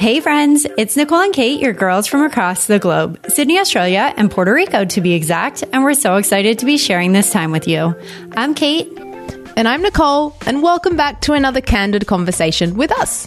Hey friends, it's Nicole and Kate, your girls from across the globe, Sydney, Australia, and Puerto Rico to be exact, and we're so excited to be sharing this time with you. I'm Kate. And I'm Nicole, and welcome back to another candid conversation with us.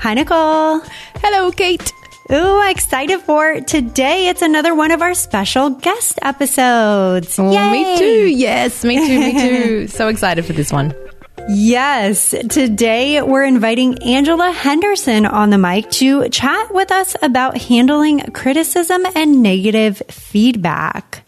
Hi, Nicole. Hello, Kate. Ooh, excited for today. It's another one of our special guest episodes. Oh, me too. Yes, me too. Me too. so excited for this one. Yes. Today we're inviting Angela Henderson on the mic to chat with us about handling criticism and negative feedback.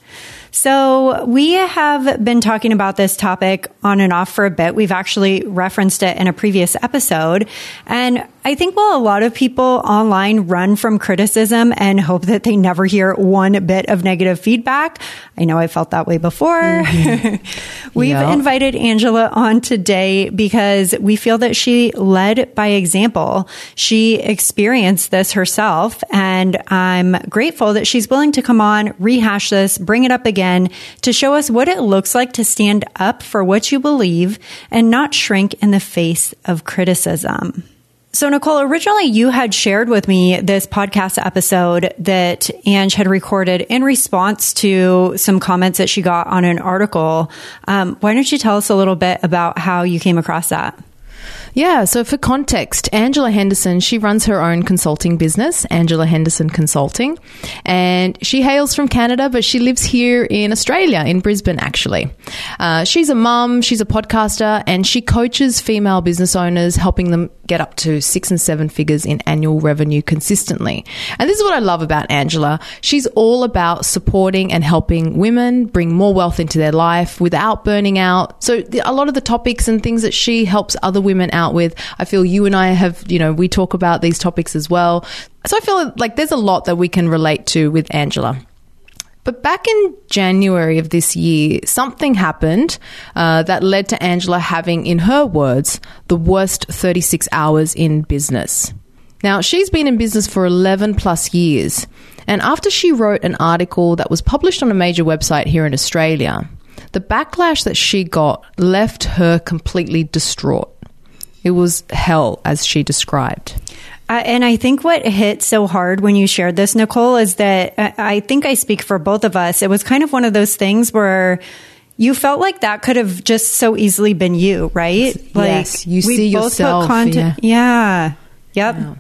So we have been talking about this topic on and off for a bit. We've actually referenced it in a previous episode. And I think while a lot of people online run from criticism and hope that they never hear one bit of negative feedback, I know I felt that way before. Mm-hmm. We've yeah. invited Angela on today because we feel that she led by example. She experienced this herself, and I'm grateful that she's willing to come on, rehash this, bring it up again to show us what it looks like to stand up for what you believe and not shrink in the face of criticism. So, Nicole, originally you had shared with me this podcast episode that Ange had recorded in response to some comments that she got on an article. Um, why don't you tell us a little bit about how you came across that? Yeah, so for context, Angela Henderson, she runs her own consulting business, Angela Henderson Consulting, and she hails from Canada, but she lives here in Australia, in Brisbane, actually. Uh, she's a mum, she's a podcaster, and she coaches female business owners, helping them get up to six and seven figures in annual revenue consistently. And this is what I love about Angela. She's all about supporting and helping women bring more wealth into their life without burning out. So a lot of the topics and things that she helps other women out with. I feel you and I have, you know, we talk about these topics as well. So I feel like there's a lot that we can relate to with Angela. But back in January of this year, something happened uh, that led to Angela having, in her words, the worst 36 hours in business. Now, she's been in business for 11 plus years. And after she wrote an article that was published on a major website here in Australia, the backlash that she got left her completely distraught. It was hell, as she described. Uh, and I think what hit so hard when you shared this, Nicole, is that uh, I think I speak for both of us. It was kind of one of those things where you felt like that could have just so easily been you, right? Like yes, you see yourself. Content, yeah. yeah. Yep. Yeah.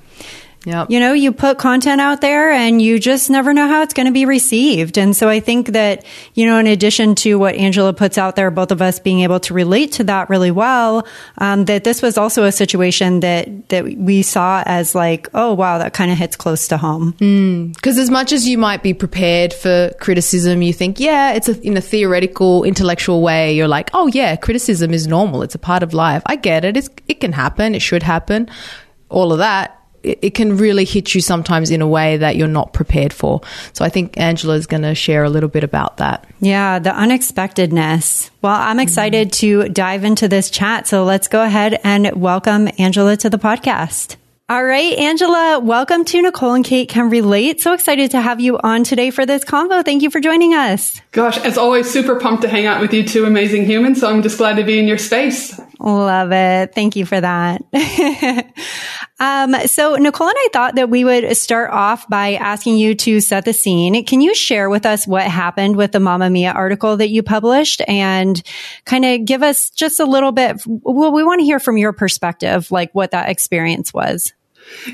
Yep. You know, you put content out there and you just never know how it's going to be received. And so I think that, you know, in addition to what Angela puts out there, both of us being able to relate to that really well, um, that this was also a situation that, that we saw as like, oh, wow, that kind of hits close to home. Because mm. as much as you might be prepared for criticism, you think, yeah, it's a, in a theoretical, intellectual way. You're like, oh, yeah, criticism is normal. It's a part of life. I get it. It's, it can happen. It should happen. All of that it can really hit you sometimes in a way that you're not prepared for. So I think Angela is going to share a little bit about that. Yeah, the unexpectedness. Well, I'm excited mm-hmm. to dive into this chat. So let's go ahead and welcome Angela to the podcast. All right, Angela, welcome to Nicole and Kate Can Relate. So excited to have you on today for this convo. Thank you for joining us. Gosh, as always, super pumped to hang out with you two amazing humans. So I'm just glad to be in your space. Love it. Thank you for that. um, so Nicole and I thought that we would start off by asking you to set the scene. Can you share with us what happened with the Mamamia article that you published and kind of give us just a little bit? Well, we want to hear from your perspective, like what that experience was.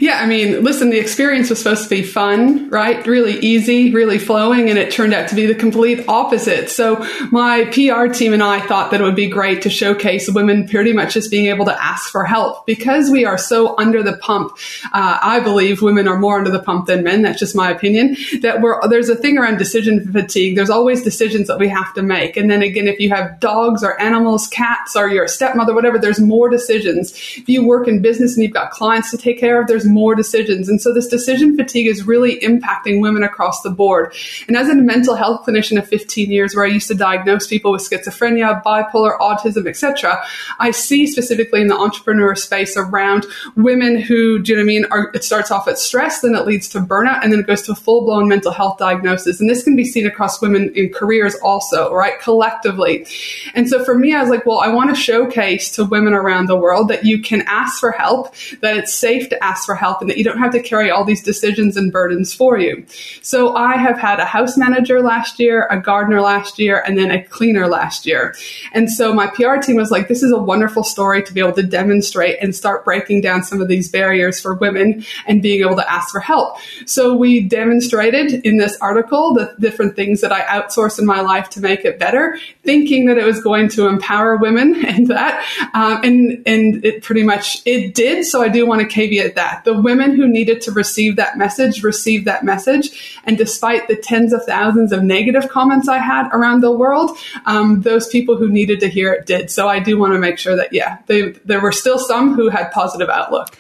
Yeah, I mean, listen, the experience was supposed to be fun, right? Really easy, really flowing, and it turned out to be the complete opposite. So my PR team and I thought that it would be great to showcase women pretty much just being able to ask for help because we are so under the pump. Uh, I believe women are more under the pump than men. That's just my opinion. That we're there's a thing around decision fatigue. There's always decisions that we have to make, and then again, if you have dogs or animals, cats, or your stepmother, whatever, there's more decisions. If you work in business and you've got clients to take care of of there's more decisions. And so this decision fatigue is really impacting women across the board. And as a mental health clinician of 15 years where I used to diagnose people with schizophrenia, bipolar, autism, etc., I see specifically in the entrepreneur space around women who, do you know what I mean, are, it starts off at stress, then it leads to burnout, and then it goes to a full blown mental health diagnosis. And this can be seen across women in careers also, right? Collectively. And so for me, I was like, well, I want to showcase to women around the world that you can ask for help, that it's safe to ask for help, and that you don't have to carry all these decisions and burdens for you. So I have had a house manager last year, a gardener last year, and then a cleaner last year. And so my PR team was like, this is a wonderful story to be able to demonstrate and start breaking down some of these barriers for women and being able to ask for help. So we demonstrated in this article the different things that I outsource in my life to make it better, thinking that it was going to empower women and that, um, and and it pretty much it did. So I do want to caveat that the women who needed to receive that message received that message, and despite the tens of thousands of negative comments I had around the world, um, those people who needed to hear it did. So I do want to make sure that yeah, they, there were still some who had positive outlook.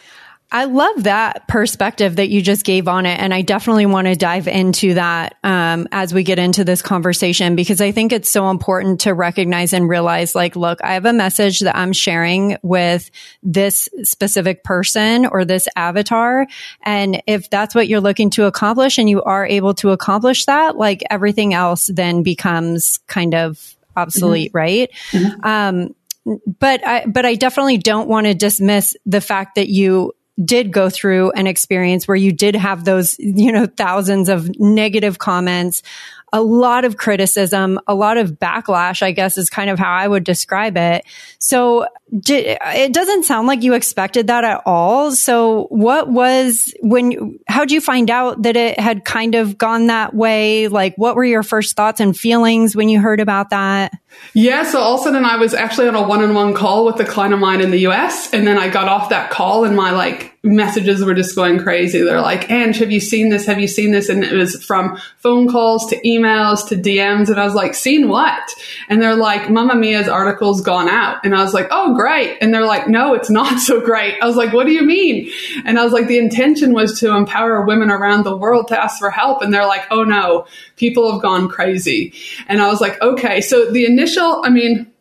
I love that perspective that you just gave on it. And I definitely want to dive into that um, as we get into this conversation because I think it's so important to recognize and realize like, look, I have a message that I'm sharing with this specific person or this avatar. And if that's what you're looking to accomplish and you are able to accomplish that, like everything else then becomes kind of obsolete, mm-hmm. right? Mm-hmm. Um, but I, but I definitely don't want to dismiss the fact that you did go through an experience where you did have those, you know, thousands of negative comments, a lot of criticism, a lot of backlash, I guess is kind of how I would describe it. So did, it doesn't sound like you expected that at all. So what was when, how'd you find out that it had kind of gone that way? Like what were your first thoughts and feelings when you heard about that? Yeah, so all of a sudden I was actually on a one-on-one call with a client of mine in the US, and then I got off that call and my like messages were just going crazy. They're like, Ange, have you seen this? Have you seen this? And it was from phone calls to emails to DMs. And I was like, seen what? And they're like, Mamamia's article's gone out. And I was like, oh, great. And they're like, no, it's not so great. I was like, what do you mean? And I was like, the intention was to empower women around the world to ask for help. And they're like, oh no, people have gone crazy. And I was like, okay. So the initial, I mean,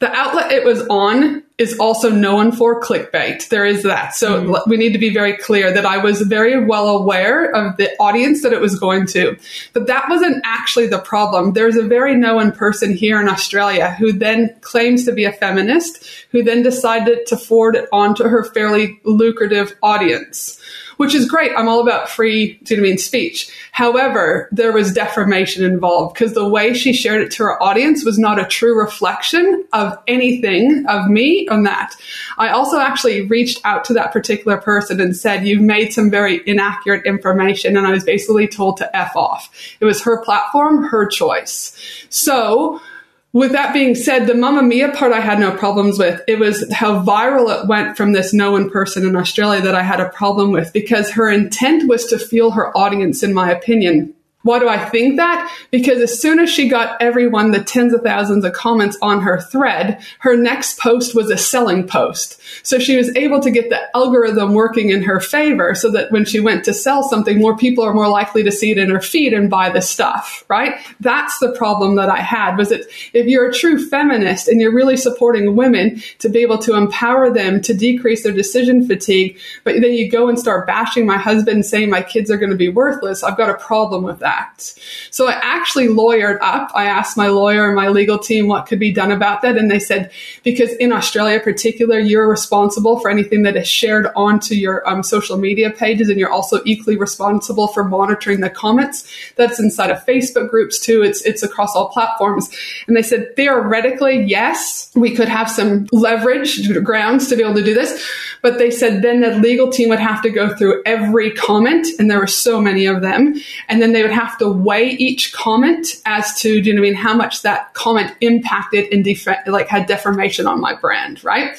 the outlet it was on is also known for clickbait. There is that. So mm. we need to be very clear that I was very well aware of the audience that it was going to. But that wasn't actually the problem. There's a very known person here in Australia who then claims to be a feminist, who then decided to forward it onto her fairly lucrative audience which is great. I'm all about free, do you know mean, speech. However, there was defamation involved because the way she shared it to her audience was not a true reflection of anything of me on that. I also actually reached out to that particular person and said, you've made some very inaccurate information. And I was basically told to F off. It was her platform, her choice. So, with that being said, the Mamamia part I had no problems with. It was how viral it went from this known person in Australia that I had a problem with because her intent was to fuel her audience, in my opinion. Why do I think that? Because as soon as she got everyone the tens of thousands of comments on her thread, her next post was a selling post. So she was able to get the algorithm working in her favor so that when she went to sell something, more people are more likely to see it in her feed and buy the stuff, right? That's the problem that I had was that if you're a true feminist and you're really supporting women to be able to empower them to decrease their decision fatigue, but then you go and start bashing my husband saying my kids are going to be worthless, I've got a problem with that. So I actually lawyered up. I asked my lawyer and my legal team what could be done about that. And they said, because in Australia in particular, you're responsible for anything that is shared onto your um, social media pages. And you're also equally responsible for monitoring the comments. That's inside of Facebook groups too. It's, it's across all platforms. And they said, theoretically, yes, we could have some leverage grounds to be able to do this. But they said then the legal team would have to go through every comment. And there were so many of them. And then they would have to weigh each comment as to, do you know what I mean, how much that comment impacted and def- like had deformation on my brand, right?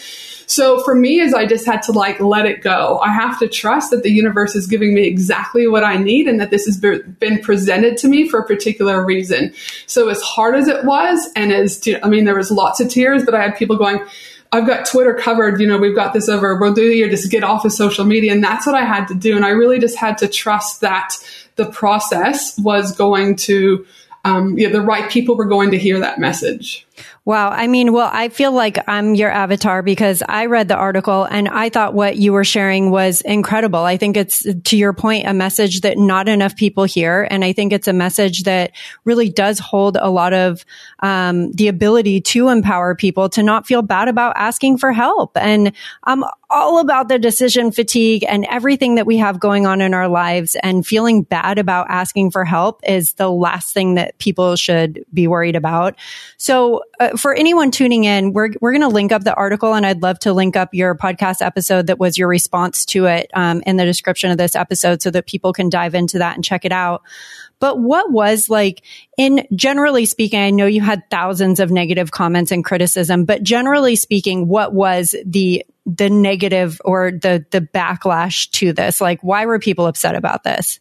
So for me, is I just had to like let it go. I have to trust that the universe is giving me exactly what I need and that this has been presented to me for a particular reason. So as hard as it was, and as I mean, there was lots of tears, but I had people going, I've got Twitter covered. You know, we've got this over. We'll do. Just get off of social media. And that's what I had to do. And I really just had to trust that the process was going to, um, yeah, the right people were going to hear that message. Wow. I mean, well, I feel like I'm your avatar because I read the article and I thought what you were sharing was incredible. I think it's, to your point, a message that not enough people hear. And I think it's a message that really does hold a lot of um, the ability to empower people to not feel bad about asking for help. And I'm all about the decision fatigue and everything that we have going on in our lives and feeling bad about asking for help is the last thing that people should be worried about. So uh, for anyone tuning in, we're, we're going to link up the article and I'd love to link up your podcast episode that was your response to it um, in the description of this episode so that people can dive into that and check it out. But what was like in generally speaking, I know you had thousands of negative comments and criticism, but generally speaking, what was the the negative or the the backlash to this? Like why were people upset about this?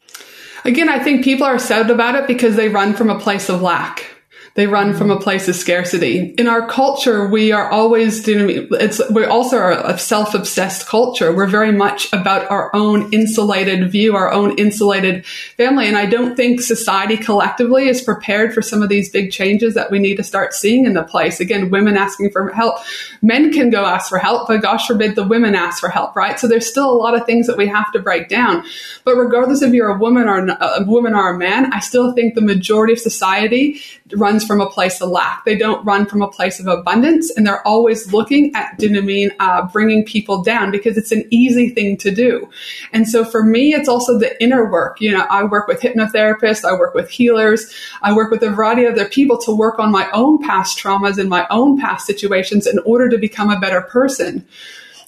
Again, I think people are upset about it because they run from a place of lack. They run from a place of scarcity. In our culture, we are always doing, it's, we also are a self-obsessed culture. We're very much about our own insulated view, our own insulated family. And I don't think society collectively is prepared for some of these big changes that we need to start seeing in the place. Again, women asking for help. Men can go ask for help, but gosh forbid the women ask for help, right? So there's still a lot of things that we have to break down. But regardless if you're a woman or a woman or a man, I still think the majority of society runs from a place of lack. They don't run from a place of abundance, and they're always looking at dinamine, uh, bringing people down because it's an easy thing to do. And so for me, it's also the inner work. You know, I work with hypnotherapists, I work with healers, I work with a variety of other people to work on my own past traumas and my own past situations in order to become a better person.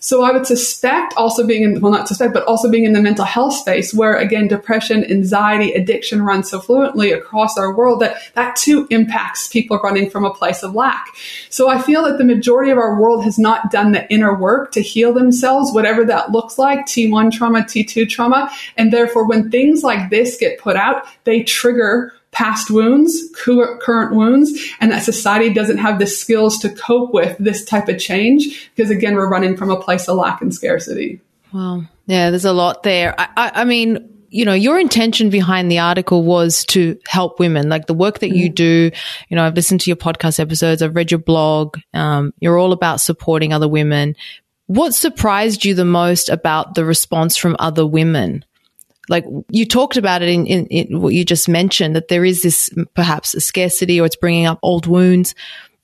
So I would suspect also being in, well, not suspect, but also being in the mental health space where again, depression, anxiety, addiction run so fluently across our world that that too impacts people running from a place of lack. So I feel that the majority of our world has not done the inner work to heal themselves, whatever that looks like, T1 trauma, T2 trauma. And therefore, when things like this get put out, they trigger past wounds, current wounds, and that society doesn't have the skills to cope with this type of change because again, we're running from a place of lack and scarcity. Wow. Yeah, there's a lot there. I, I, I mean, you know, your intention behind the article was to help women, like the work that you mm. do. You know, I've listened to your podcast episodes, I've read your blog. Um, you're all about supporting other women. What surprised you the most about the response from other women? Like you talked about it in, in, in, what you just mentioned that there is this perhaps a scarcity or it's bringing up old wounds.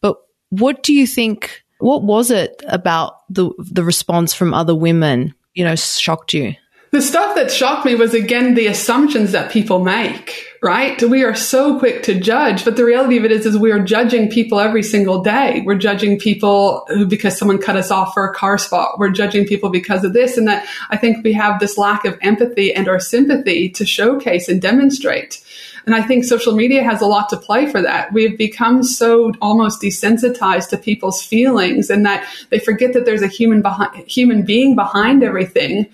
But what do you think what was it about the the response from other women you know shocked you? The stuff that shocked me was again the assumptions that people make, right? We are so quick to judge, but the reality of it is, is we are judging people every single day. We're judging people because someone cut us off for a car spot. We're judging people because of this. And that I think we have this lack of empathy and our sympathy to showcase and demonstrate. And I think social media has a lot to play for that. We've become so almost desensitized to people's feelings and that they forget that there's a human behind, human being behind everything.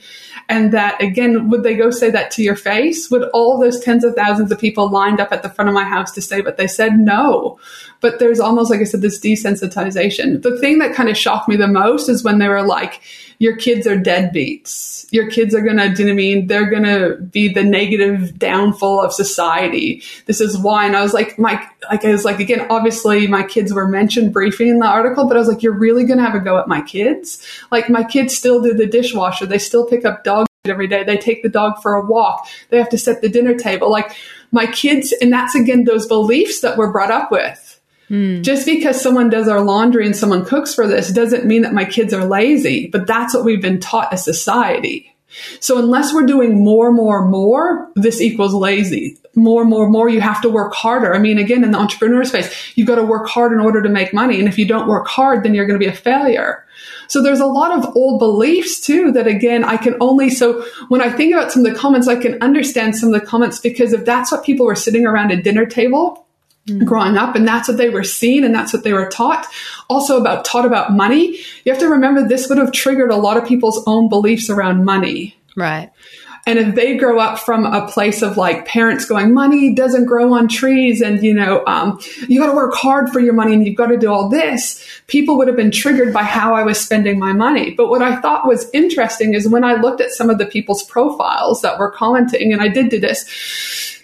And that again, would they go say that to your face? Would all those tens of thousands of people lined up at the front of my house to say what they said? No. But there's almost, like I said, this desensitization. The thing that kind of shocked me the most is when they were like, your kids are deadbeats. Your kids are going to, do you know I mean? They're going to be the negative downfall of society. This is why. And I was like, my, like, I was like, again, obviously my kids were mentioned briefly in the article, but I was like, you're really going to have a go at my kids? Like my kids still do the dishwasher. They still pick up every day. They take the dog for a walk. They have to set the dinner table. Like my kids, and that's again those beliefs that we're brought up with. Mm. Just because someone does our laundry and someone cooks for this doesn't mean that my kids are lazy, but that's what we've been taught as society. So unless we're doing more, more, more, this equals lazy. More, more, more, you have to work harder. I mean, again, in the entrepreneur space, you've got to work hard in order to make money. And if you don't work hard, then you're going to be a failure. So there's a lot of old beliefs too that again, I can only, so when I think about some of the comments, I can understand some of the comments because if that's what people were sitting around a dinner table Mm. growing up and that's what they were seeing and that's what they were taught also about taught about money you have to remember this would have triggered a lot of people's own beliefs around money right And if they grow up from a place of like parents going, money doesn't grow on trees and, you know, um, you got to work hard for your money and you've got to do all this, people would have been triggered by how I was spending my money. But what I thought was interesting is when I looked at some of the people's profiles that were commenting, and I did do this,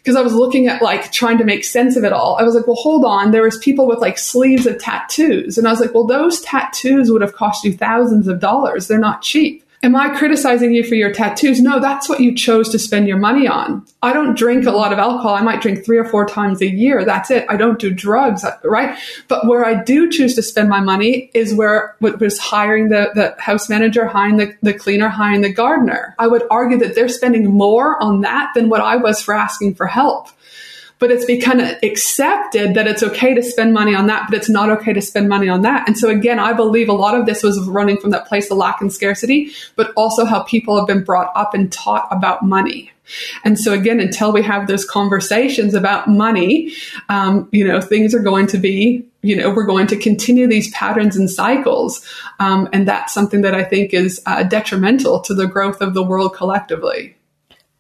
because I was looking at like trying to make sense of it all. I was like, well, hold on. There was people with like sleeves of tattoos. And I was like, well, those tattoos would have cost you thousands of dollars. They're not cheap. Am I criticizing you for your tattoos? No, that's what you chose to spend your money on. I don't drink a lot of alcohol. I might drink three or four times a year. That's it. I don't do drugs, right? But where I do choose to spend my money is where what was hiring the, the house manager, hiring the, the cleaner, hiring the gardener. I would argue that they're spending more on that than what I was for asking for help but it's become accepted that it's okay to spend money on that, but it's not okay to spend money on that. And so again, I believe a lot of this was running from that place of lack and scarcity, but also how people have been brought up and taught about money. And so again, until we have those conversations about money, um, you know, things are going to be, you know, we're going to continue these patterns and cycles. Um, and that's something that I think is uh, detrimental to the growth of the world collectively.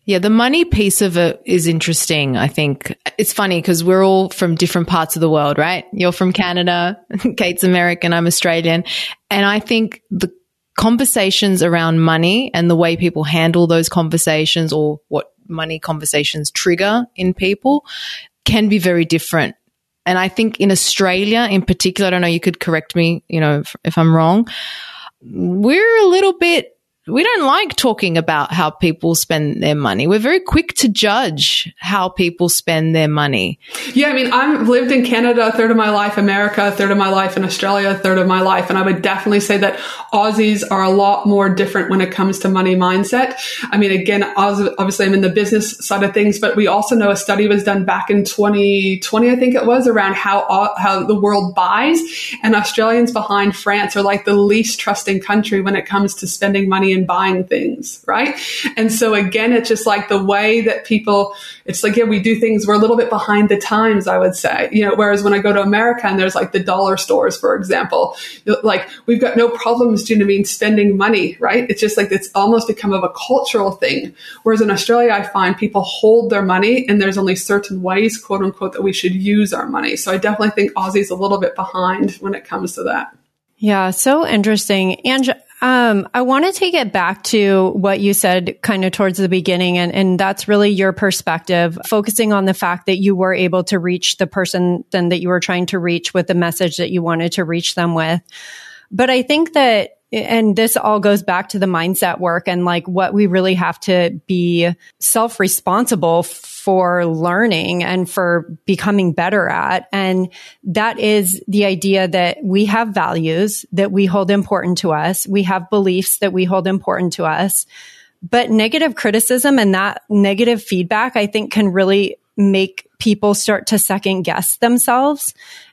Yeah, the money piece of it is interesting. I think it's funny because we're all from different parts of the world, right? You're from Canada, Kate's American, I'm Australian. And I think the conversations around money and the way people handle those conversations or what money conversations trigger in people can be very different. And I think in Australia in particular, I don't know, you could correct me, you know, if, if I'm wrong. We're a little bit we don't like talking about how people spend their money. We're very quick to judge how people spend their money. Yeah, I mean, I've lived in Canada a third of my life, America a third of my life, and Australia a third of my life. And I would definitely say that Aussies are a lot more different when it comes to money mindset. I mean, again, obviously I'm in the business side of things, but we also know a study was done back in 2020, I think it was, around how, how the world buys. And Australians behind France are like the least trusting country when it comes to spending money in buying things, right? And so again, it's just like the way that people, it's like, yeah, we do things, we're a little bit behind the times, I would say, you know, whereas when I go to America and there's like the dollar stores, for example, like we've got no problems, do you know I mean, spending money, right? It's just like, it's almost become of a cultural thing. Whereas in Australia, I find people hold their money and there's only certain ways, quote unquote, that we should use our money. So I definitely think Aussie's a little bit behind when it comes to that. Yeah, so interesting. And um, I want to take it back to what you said kind of towards the beginning, and, and that's really your perspective, focusing on the fact that you were able to reach the person then that you were trying to reach with the message that you wanted to reach them with. But I think that and this all goes back to the mindset work and like what we really have to be self responsible for learning and for becoming better at. And that is the idea that we have values that we hold important to us. We have beliefs that we hold important to us. But negative criticism and that negative feedback, I think can really make people start to second guess themselves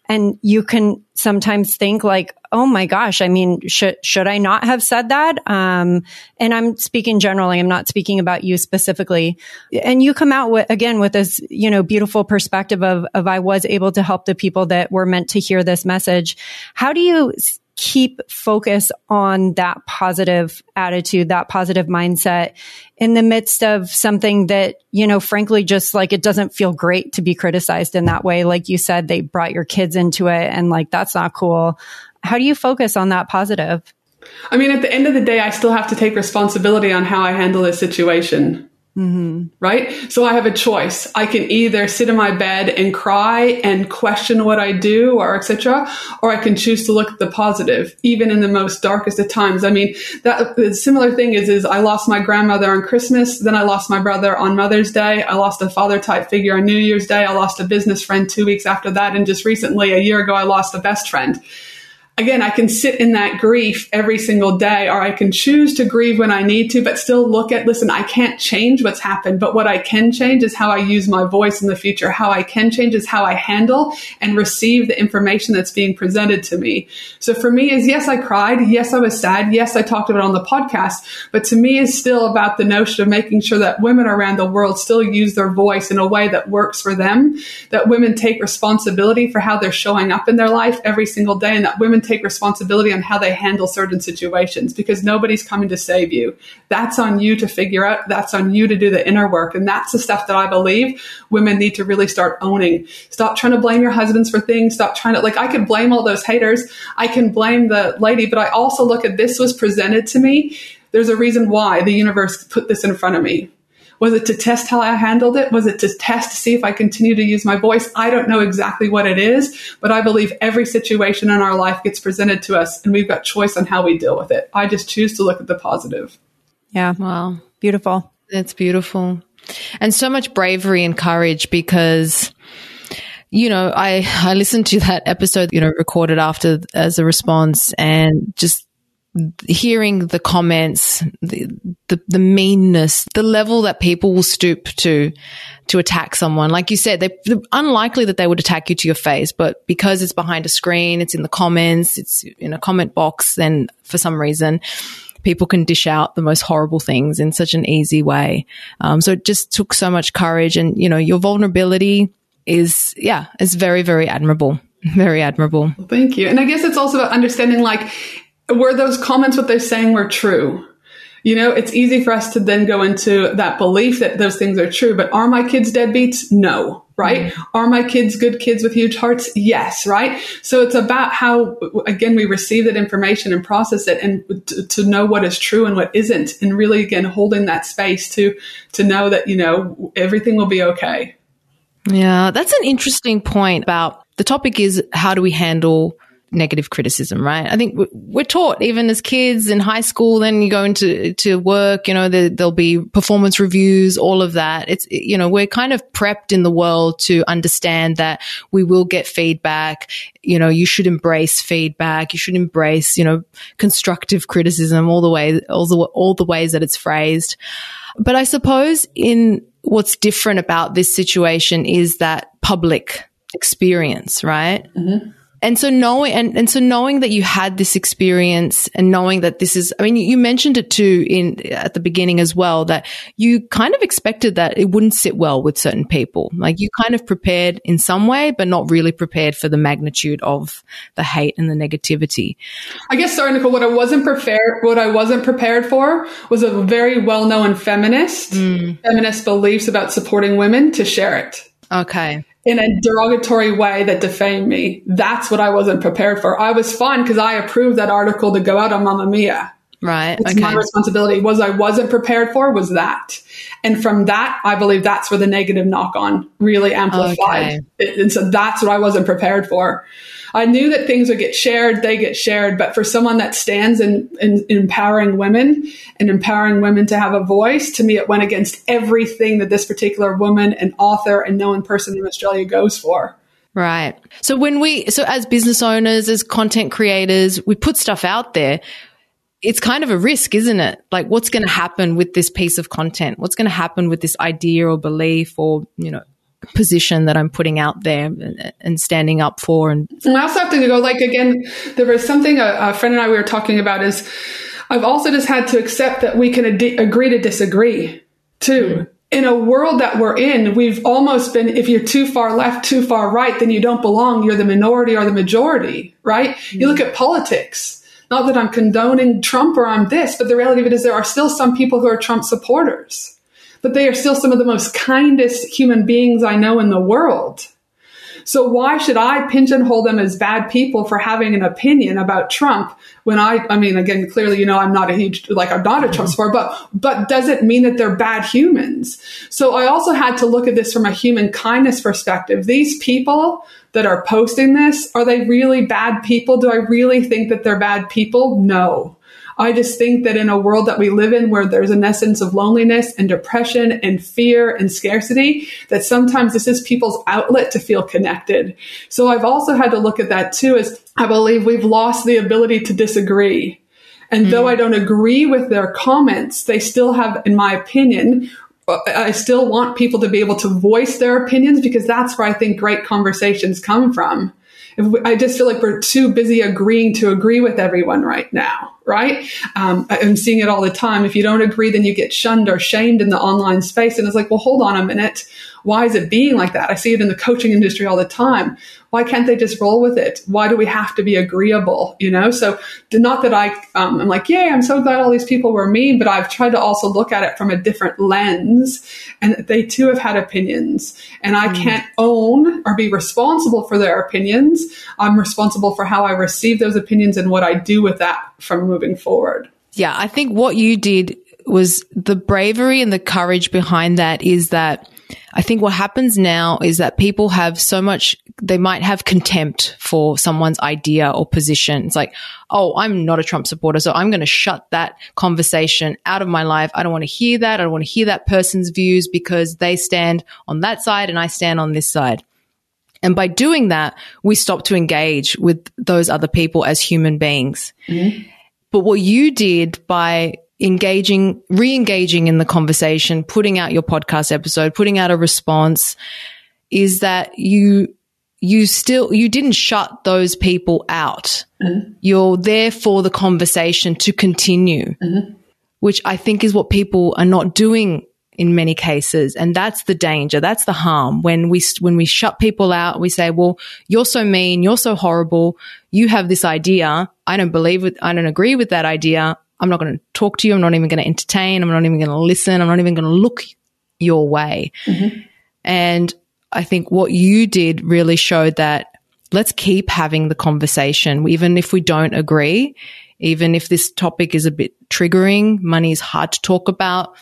and you can sometimes think like, oh my gosh, I mean, should, should I not have said that? Um, and I'm speaking generally. I'm not speaking about you specifically. And you come out with, again, with this, you know, beautiful perspective of, of I was able to help the people that were meant to hear this message. How do you keep focus on that positive attitude, that positive mindset in the midst of something that, you know, frankly, just like it doesn't feel great to be criticized in that way. Like you said, they brought your kids into it and like that's not cool. How do you focus on that positive? I mean, at the end of the day, I still have to take responsibility on how I handle this situation. Mm-hmm. Right? So I have a choice. I can either sit in my bed and cry and question what I do or etc. Or I can choose to look at the positive, even in the most darkest of times. I mean, that the similar thing is, is I lost my grandmother on Christmas. Then I lost my brother on Mother's Day. I lost a father type figure on New Year's Day. I lost a business friend two weeks after that. And just recently, a year ago, I lost a best friend again, I can sit in that grief every single day, or I can choose to grieve when I need to, but still look at, listen, I can't change what's happened, but what I can change is how I use my voice in the future. How I can change is how I handle and receive the information that's being presented to me. So for me is yes, I cried. Yes, I was sad. Yes, I talked about it on the podcast, but to me is still about the notion of making sure that women around the world still use their voice in a way that works for them, that women take responsibility for how they're showing up in their life every single day and that women take responsibility on how they handle certain situations because nobody's coming to save you. That's on you to figure out. That's on you to do the inner work. And that's the stuff that I believe women need to really start owning. Stop trying to blame your husbands for things. Stop trying to, like, I can blame all those haters. I can blame the lady, but I also look at this was presented to me. There's a reason why the universe put this in front of me was it to test how I handled it? Was it to test to see if I continue to use my voice? I don't know exactly what it is, but I believe every situation in our life gets presented to us and we've got choice on how we deal with it. I just choose to look at the positive. Yeah. Wow. Beautiful. That's beautiful. And so much bravery and courage because you know, I I listened to that episode, you know, recorded after as a response and just hearing the comments, the, the, the meanness, the level that people will stoop to to attack someone. Like you said, they, are unlikely that they would attack you to your face, but because it's behind a screen, it's in the comments, it's in a comment box, then for some reason, people can dish out the most horrible things in such an easy way. Um, so it just took so much courage, and you know, your vulnerability is yeah, is very very admirable. Very admirable. Thank you. And I guess it's also about understanding like were those comments what they're saying were true? You know, it's easy for us to then go into that belief that those things are true, but are my kids deadbeats? No, right? Mm-hmm. Are my kids good kids with huge hearts? Yes, right? So it's about how, again, we receive that information and process it and to, to know what is true and what isn't. And really, again, holding that space to, to know that, you know, everything will be okay. Yeah, that's an interesting point about the topic is how do we handle negative criticism, right? I think we're taught even as kids in high school, then you go into to work, you know, there, will be performance reviews, all of that. It's, you know, we're kind of prepped in the world to understand that we will get feedback. You know, you should embrace feedback. You should embrace, you know, constructive criticism all the way, all the, all the ways that it's phrased. But I suppose in what's different about this situation is that public experience, right? Mm-hmm and so knowing and, and so knowing that you had this experience and knowing that this is i mean you mentioned it too in at the beginning as well that you kind of expected that it wouldn't sit well with certain people. Like you kind of prepared in some way but not really prepared for the magnitude of the hate and the negativity. I guess sorry nicole what i wasn't prepared what i wasn't prepared for was a very well-known feminist mm. feminist beliefs about supporting women to share it. Okay in a derogatory way that defamed me. That's what I wasn't prepared for. I was fine because I approved that article to go out on Mamamia. Right. It's okay. my responsibility. Was I wasn't prepared for was that. And from that, I believe that's where the negative knock on really amplified. Okay. And so that's what I wasn't prepared for. I knew that things would get shared, they get shared, but for someone that stands in, in, in, empowering women and empowering women to have a voice, to me, it went against everything that this particular woman and author and known person in Australia goes for. Right. So when we, so as business owners, as content creators, we put stuff out there. It's kind of a risk, isn't it? Like, what's going to happen with this piece of content? What's going to happen with this idea or belief or, you know, position that I'm putting out there and, standing up for. And, and I also have to go like again, there was something a, a, friend and I we were talking about is I've also just had to accept that we can ad- agree to disagree too. Mm-hmm. In a world that we're in, we've almost been, if you're too far left, too far right, then you don't belong. You're the minority or the majority, right? Mm-hmm. You look at politics. Not that I'm condoning Trump or I'm this, but the reality of it is there are still some people who are Trump supporters but they are still some of the most kindest human beings I know in the world. So why should I pigeonhole them as bad people for having an opinion about Trump when I, I mean, again, clearly, you know, I'm not a huge, like, I'm not a Trump supporter, but, but does it mean that they're bad humans? So I also had to look at this from a human kindness perspective. These people that are posting this, are they really bad people? Do I really think that they're bad people? No. I just think that in a world that we live in where there's an essence of loneliness and depression and fear and scarcity, that sometimes this is people's outlet to feel connected. So I've also had to look at that too as I believe we've lost the ability to disagree. And mm-hmm. though I don't agree with their comments, they still have, in my opinion, I still want people to be able to voice their opinions because that's where I think great conversations come from. I just feel like we're too busy agreeing to agree with everyone right now right? Um, I'm seeing it all the time. If you don't agree, then you get shunned or shamed in the online space. And it's like, well, hold on a minute. Why is it being like that? I see it in the coaching industry all the time. Why can't they just roll with it? Why do we have to be agreeable? You know, so not that I, um, I'm like, yay, I'm so glad all these people were mean, but I've tried to also look at it from a different lens and they too have had opinions and I mm. can't own or be responsible for their opinions. I'm responsible for how I receive those opinions and what I do with that from moving forward. Yeah. I think what you did was the bravery and the courage behind that is that I think what happens now is that people have so much, they might have contempt for someone's idea or position. It's like, oh, I'm not a Trump supporter, so I'm going to shut that conversation out of my life. I don't want to hear that. I don't want to hear that person's views because they stand on that side and I stand on this side. And by doing that, we stop to engage with those other people as human beings. Mm-hmm. But what you did by engaging, re-engaging in the conversation, putting out your podcast episode, putting out a response is that you, you still, you didn't shut those people out. Mm-hmm. You're there for the conversation to continue, mm-hmm. which I think is what people are not doing in many cases. And that's the danger. That's the harm when we, when we shut people out, we say, well, you're so mean. You're so horrible. You have this idea. I don't believe it. I don't agree with that idea. I'm not going to talk to you. I'm not even going to entertain. I'm not even going to listen. I'm not even going to look your way. Mm-hmm. And I think what you did really showed that let's keep having the conversation, even if we don't agree, even if this topic is a bit triggering, money is hard to talk about.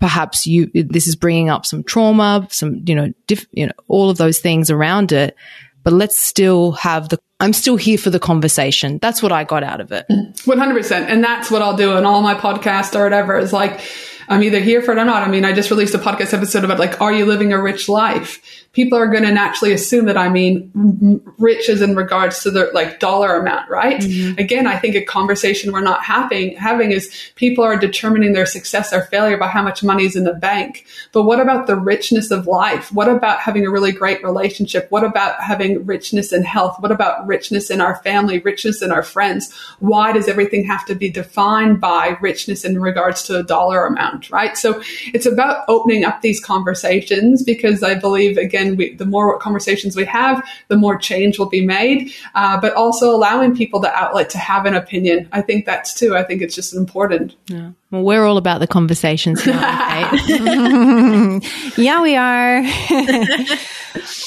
Perhaps you, this is bringing up some trauma, some, you know, diff, you know, all of those things around it but let's still have the I'm still here for the conversation. That's what I got out of it. 100%. And that's what I'll do in all my podcasts or whatever is like, I'm either here for it or not. I mean, I just released a podcast episode about like, are you living a rich life? People are going to naturally assume that I mean rich is in regards to the like dollar amount, right? Mm-hmm. Again, I think a conversation we're not having having is people are determining their success or failure by how much money is in the bank. But what about the richness of life? What about having a really great relationship? What about having richness in health? What about richness in our family, richness in our friends? Why does everything have to be defined by richness in regards to a dollar amount? right? So it's about opening up these conversations because I believe, again, we, the more conversations we have, the more change will be made, uh, but also allowing people the outlet to have an opinion. I think that's too. I think it's just important. Yeah. Well, we're all about the conversations now, yeah, we are.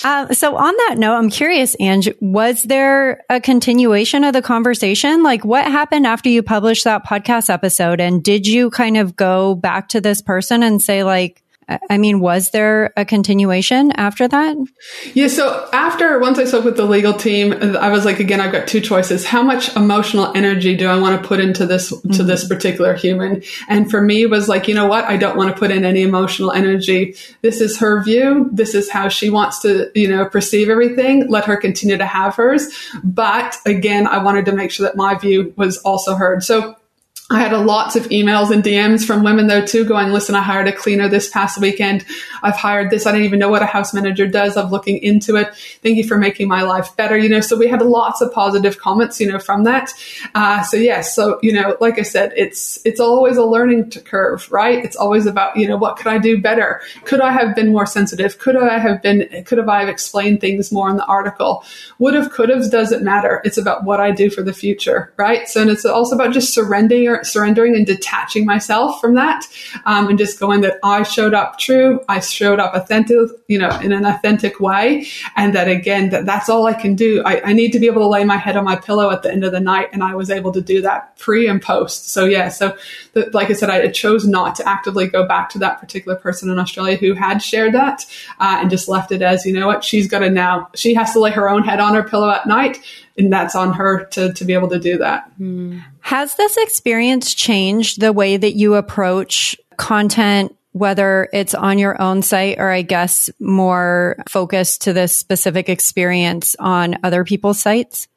uh, so on that note, I'm curious, Ange, was there a continuation of the conversation? Like what happened after you published that podcast episode? And did you kind of go back to this person and say like, I mean, was there a continuation after that? Yeah. So after once I spoke with the legal team, I was like, again, I've got two choices. How much emotional energy do I want to put into this, mm-hmm. to this particular human? And for me was like, you know what? I don't want to put in any emotional energy. This is her view. This is how she wants to, you know, perceive everything. Let her continue to have hers. But again, I wanted to make sure that my view was also heard. So I had lots of emails and DMs from women though too going, listen, I hired a cleaner this past weekend. I've hired this. I didn't even know what a house manager does. I'm looking into it. Thank you for making my life better. You know, so we had lots of positive comments, you know, from that. Uh, so yes. Yeah, so, you know, like I said, it's, it's always a learning curve, right? It's always about, you know, what could I do better? Could I have been more sensitive? Could I have been, could have I have explained things more in the article? Would have, could have doesn't matter. It's about what I do for the future, right? So, and it's also about just surrendering surrendering and detaching myself from that, um, and just going that I showed up true, I showed up authentic, you know, in an authentic way, and that again, that that's all I can do. I, I need to be able to lay my head on my pillow at the end of the night, and I was able to do that pre and post. So yeah, so the, like I said, I chose not to actively go back to that particular person in Australia who had shared that, uh, and just left it as you know what she's got to now. She has to lay her own head on her pillow at night and that's on her to, to be able to do that. Has this experience changed the way that you approach content, whether it's on your own site or I guess more focused to this specific experience on other people's sites?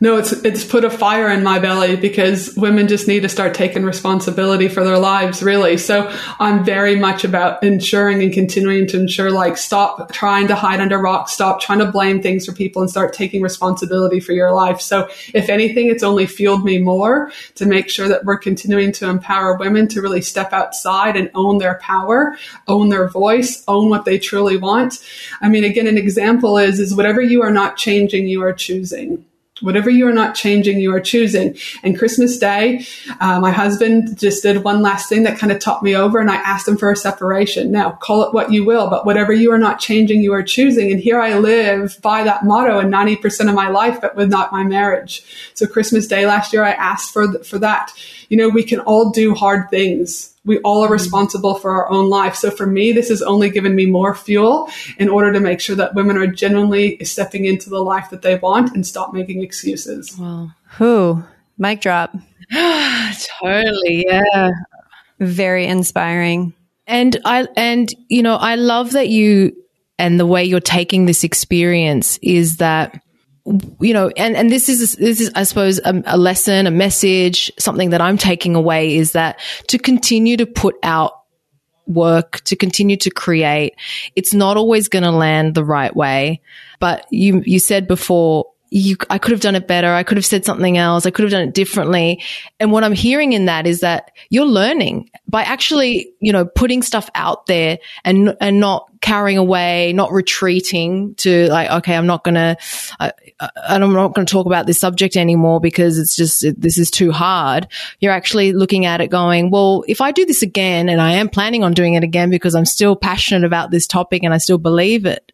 No, it's it's put a fire in my belly because women just need to start taking responsibility for their lives, really. So I'm very much about ensuring and continuing to ensure, like, stop trying to hide under rocks, stop trying to blame things for people, and start taking responsibility for your life. So if anything, it's only fueled me more to make sure that we're continuing to empower women to really step outside and own their power, own their voice, own what they truly want. I mean, again, an example is is whatever you are not changing, you are choosing. Whatever you are not changing, you are choosing. And Christmas Day, uh, my husband just did one last thing that kind of topped me over, and I asked him for a separation. Now, call it what you will, but whatever you are not changing, you are choosing. And here I live by that motto in 90% of my life, but with not my marriage. So Christmas Day last year, I asked for, th- for that. You know, we can all do hard things we all are mm-hmm. responsible for our own life. So for me, this has only given me more fuel in order to make sure that women are genuinely stepping into the life that they want and stop making excuses. Wow. Who? Mic drop. totally. Yeah. Very inspiring. And I, and, you know, I love that you, and the way you're taking this experience is that you know, and, and this is, this is, I suppose, a, a, lesson, a message, something that I'm taking away is that to continue to put out work, to continue to create, it's not always going to land the right way. But you, you said before, you, I could have done it better. I could have said something else. I could have done it differently. And what I'm hearing in that is that you're learning by actually, you know, putting stuff out there and, and not carrying away, not retreating to like, okay, I'm not going to, I'm not going to talk about this subject anymore because it's just, this is too hard. You're actually looking at it going, well, if I do this again and I am planning on doing it again because I'm still passionate about this topic and I still believe it,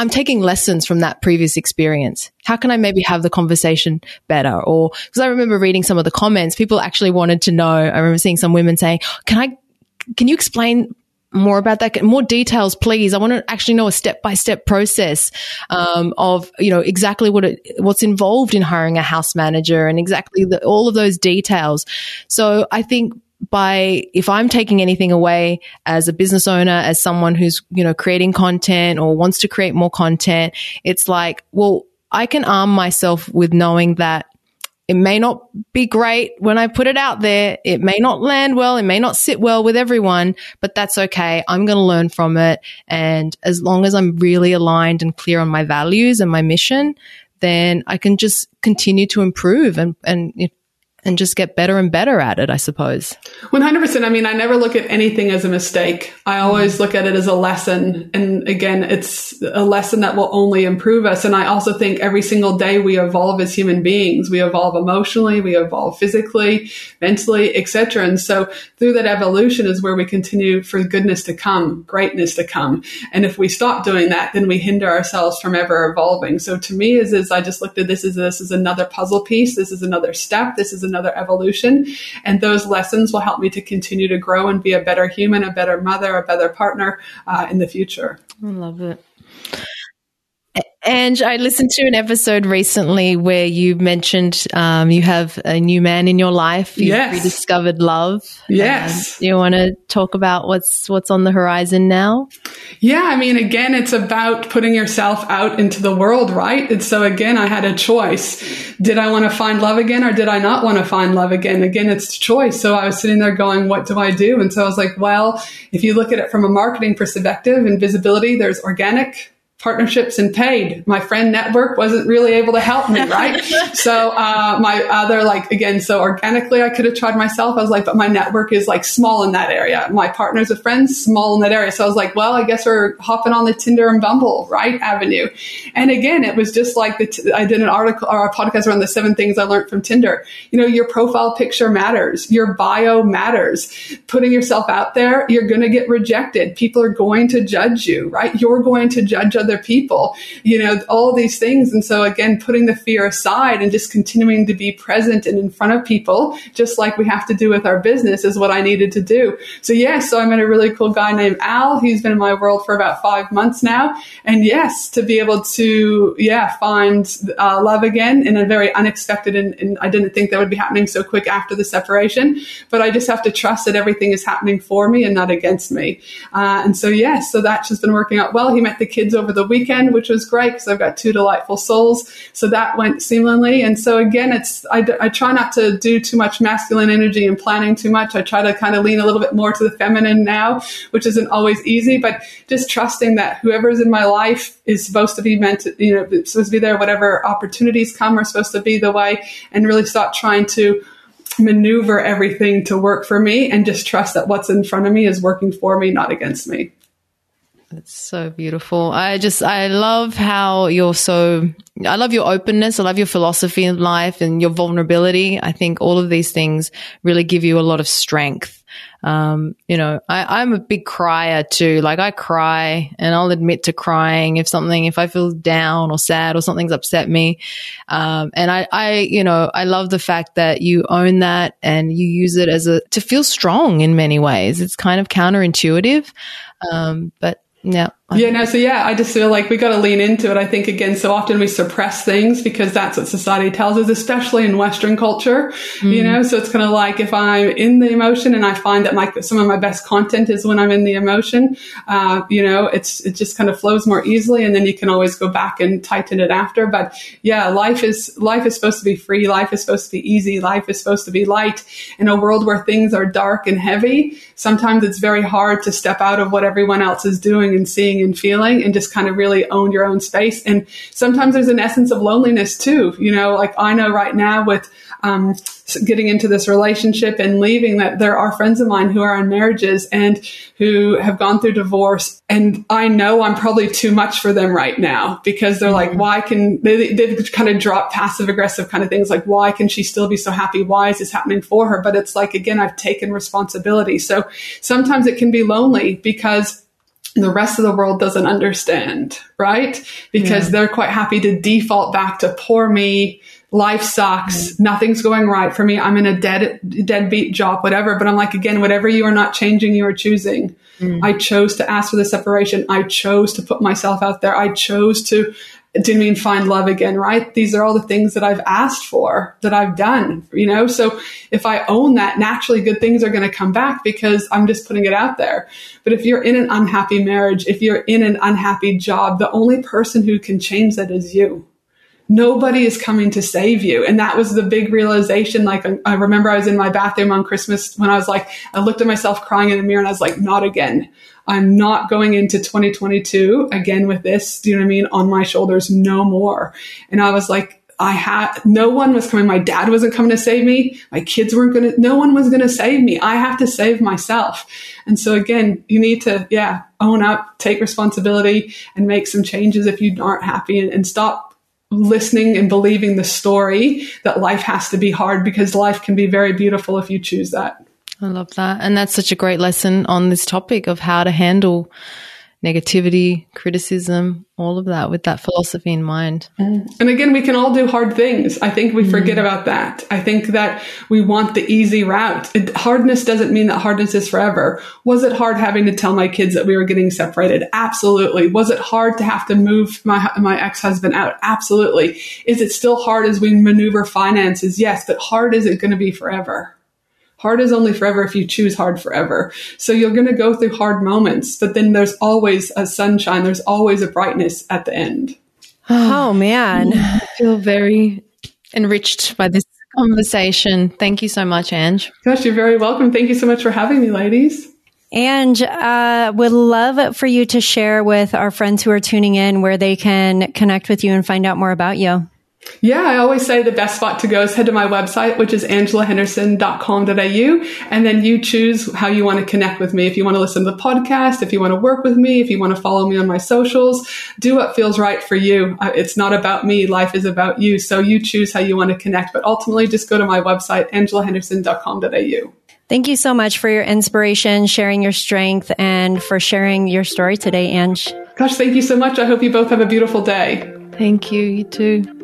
I'm taking lessons from that previous experience. How can I maybe have the conversation better? Or because I remember reading some of the comments, people actually wanted to know. I remember seeing some women saying, can I, can you explain more about that more details please i want to actually know a step-by-step process um, of you know exactly what it, what's involved in hiring a house manager and exactly the, all of those details so i think by if i'm taking anything away as a business owner as someone who's you know creating content or wants to create more content it's like well i can arm myself with knowing that it may not be great when I put it out there. It may not land well. It may not sit well with everyone, but that's okay. I'm going to learn from it. And as long as I'm really aligned and clear on my values and my mission, then I can just continue to improve and, and and just get better and better at it, I suppose. 100%. I mean, I never look at anything as a mistake. I always look at it as a lesson. And again, it's a lesson that will only improve us. And I also think every single day we evolve as human beings. We evolve emotionally, we evolve physically, mentally, etc. And so through that evolution is where we continue for goodness to come, greatness to come. And if we stop doing that, then we hinder ourselves from ever evolving. So to me, is, is I just looked at this as this is another puzzle piece. This is another step. This is another evolution. And those lessons will help me to continue to grow and be a better human, a better mother, a better partner uh, in the future. I love it. And I listened to an episode recently where you mentioned um, you have a new man in your life. You've yes. rediscovered love. Yes. Um, you want to talk about what's what's on the horizon now? Yeah, I mean, again, it's about putting yourself out into the world, right? And so again, I had a choice. Did I want to find love again, or did I not want to find love again? Again, it's choice. So I was sitting there going, "What do I do?" And so I was like, "Well, if you look at it from a marketing perspective and visibility, there's organic." Partnerships and paid. My friend network wasn't really able to help me, right? so uh, my other like again, so organically I could have tried myself. I was like, but my network is like small in that area. My partners of friends small in that area. So I was like, well, I guess we're hopping on the Tinder and Bumble right avenue. And again, it was just like the t- I did an article or a podcast around the seven things I learned from Tinder. You know, your profile picture matters. Your bio matters. Putting yourself out there, you're going to get rejected. People are going to judge you, right? You're going to judge other other people, you know, all these things. And so again, putting the fear aside and just continuing to be present and in front of people, just like we have to do with our business is what I needed to do. So yes, so I met a really cool guy named Al. He's been in my world for about five months now. And yes, to be able to, yeah, find uh, love again in a very unexpected and, and I didn't think that would be happening so quick after the separation, but I just have to trust that everything is happening for me and not against me. Uh, and so yes, so that's just been working out well. He met the kids over the the weekend, which was great because I've got two delightful souls. So that went seamlessly. And so again, it's, I, I try not to do too much masculine energy and planning too much. I try to kind of lean a little bit more to the feminine now, which isn't always easy, but just trusting that whoever's in my life is supposed to be meant to, you know, supposed to be there, whatever opportunities come are supposed to be the way and really stop trying to maneuver everything to work for me and just trust that what's in front of me is working for me, not against me. That's so beautiful. I just, I love how you're so, I love your openness. I love your philosophy in life and your vulnerability. I think all of these things really give you a lot of strength. Um, you know, I, I'm a big crier too. Like I cry and I'll admit to crying if something, if I feel down or sad or something's upset me. Um, and I, I, you know, I love the fact that you own that and you use it as a, to feel strong in many ways. It's kind of counterintuitive. Um, but yeah. Yeah, no, so yeah, I just feel like we got to lean into it. I think again, so often we suppress things because that's what society tells us, especially in Western culture, mm. you know? So it's kind of like if I'm in the emotion and I find that my, some of my best content is when I'm in the emotion, uh, you know, it's, it just kind of flows more easily and then you can always go back and tighten it after. But yeah, life is, life is supposed to be free. Life is supposed to be easy. Life is supposed to be light in a world where things are dark and heavy. Sometimes it's very hard to step out of what everyone else is doing and seeing and feeling and just kind of really own your own space. And sometimes there's an essence of loneliness too. You know, like I know right now with, um, getting into this relationship and leaving that there are friends of mine who are in marriages and who have gone through divorce. And I know I'm probably too much for them right now because they're like, mm-hmm. why can they, they've kind of dropped passive aggressive kind of things like, why can she still be so happy? Why is this happening for her? But it's like, again, I've taken responsibility. So sometimes it can be lonely because the rest of the world doesn't understand, right? Because yeah. they're quite happy to default back to poor me. Life sucks. Mm-hmm. Nothing's going right for me. I'm in a dead, deadbeat job, whatever. But I'm like, again, whatever you are not changing, you are choosing. Mm-hmm. I chose to ask for the separation. I chose to put myself out there. I chose to didn't mean find love again, right? These are all the things that I've asked for, that I've done, you know? So if I own that, naturally good things are going to come back because I'm just putting it out there. But if you're in an unhappy marriage, if you're in an unhappy job, the only person who can change that is you. Nobody is coming to save you. And that was the big realization. Like, um, I remember I was in my bathroom on Christmas when I was like, I looked at myself crying in the mirror and I was like, not again. I'm not going into 2022 again with this, do you know what I mean? On my shoulders, no more. And I was like, I had, no one was coming. My dad wasn't coming to save me. My kids weren't going to, no one was going to save me. I have to save myself. And so again, you need to, yeah, own up, take responsibility and make some changes if you aren't happy and, and stop listening and believing the story that life has to be hard because life can be very beautiful if you choose that. I love that. And that's such a great lesson on this topic of how to handle negativity, criticism, all of that with that philosophy in mind. And again, we can all do hard things. I think we forget mm. about that. I think that we want the easy route. It, hardness doesn't mean that hardness is forever. Was it hard having to tell my kids that we were getting separated? Absolutely. Was it hard to have to move my, my ex-husband out? Absolutely. Is it still hard as we maneuver finances? Yes, but hard isn't going to be forever. Hard is only forever if you choose hard forever. So you're going to go through hard moments, but then there's always a sunshine. There's always a brightness at the end. Oh, man. I feel very enriched by this conversation. Thank you so much, Ange. Gosh, you're very welcome. Thank you so much for having me, ladies. And uh, would love for you to share with our friends who are tuning in where they can connect with you and find out more about you. Yeah, I always say the best spot to go is head to my website, which is angelahenderson.com.au. And then you choose how you want to connect with me. If you want to listen to the podcast, if you want to work with me, if you want to follow me on my socials, do what feels right for you. Uh, it's not about me. Life is about you. So you choose how you want to connect. But ultimately, just go to my website, angelahenderson.com.au. Thank you so much for your inspiration, sharing your strength, and for sharing your story today, Ange. Gosh, thank you so much. I hope you both have a beautiful day. Thank you. You too.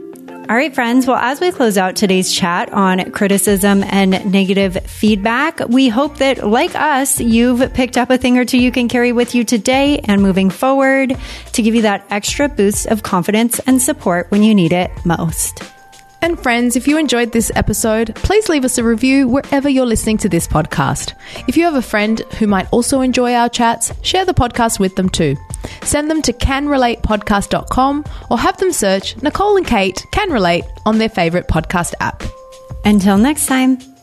All right, friends. Well, as we close out today's chat on criticism and negative feedback, we hope that, like us, you've picked up a thing or two you can carry with you today and moving forward to give you that extra boost of confidence and support when you need it most. And friends, if you enjoyed this episode, please leave us a review wherever you're listening to this podcast. If you have a friend who might also enjoy our chats, share the podcast with them too. Send them to canrelatepodcast.com or have them search Nicole and Kate Can Relate on their favorite podcast app. Until next time.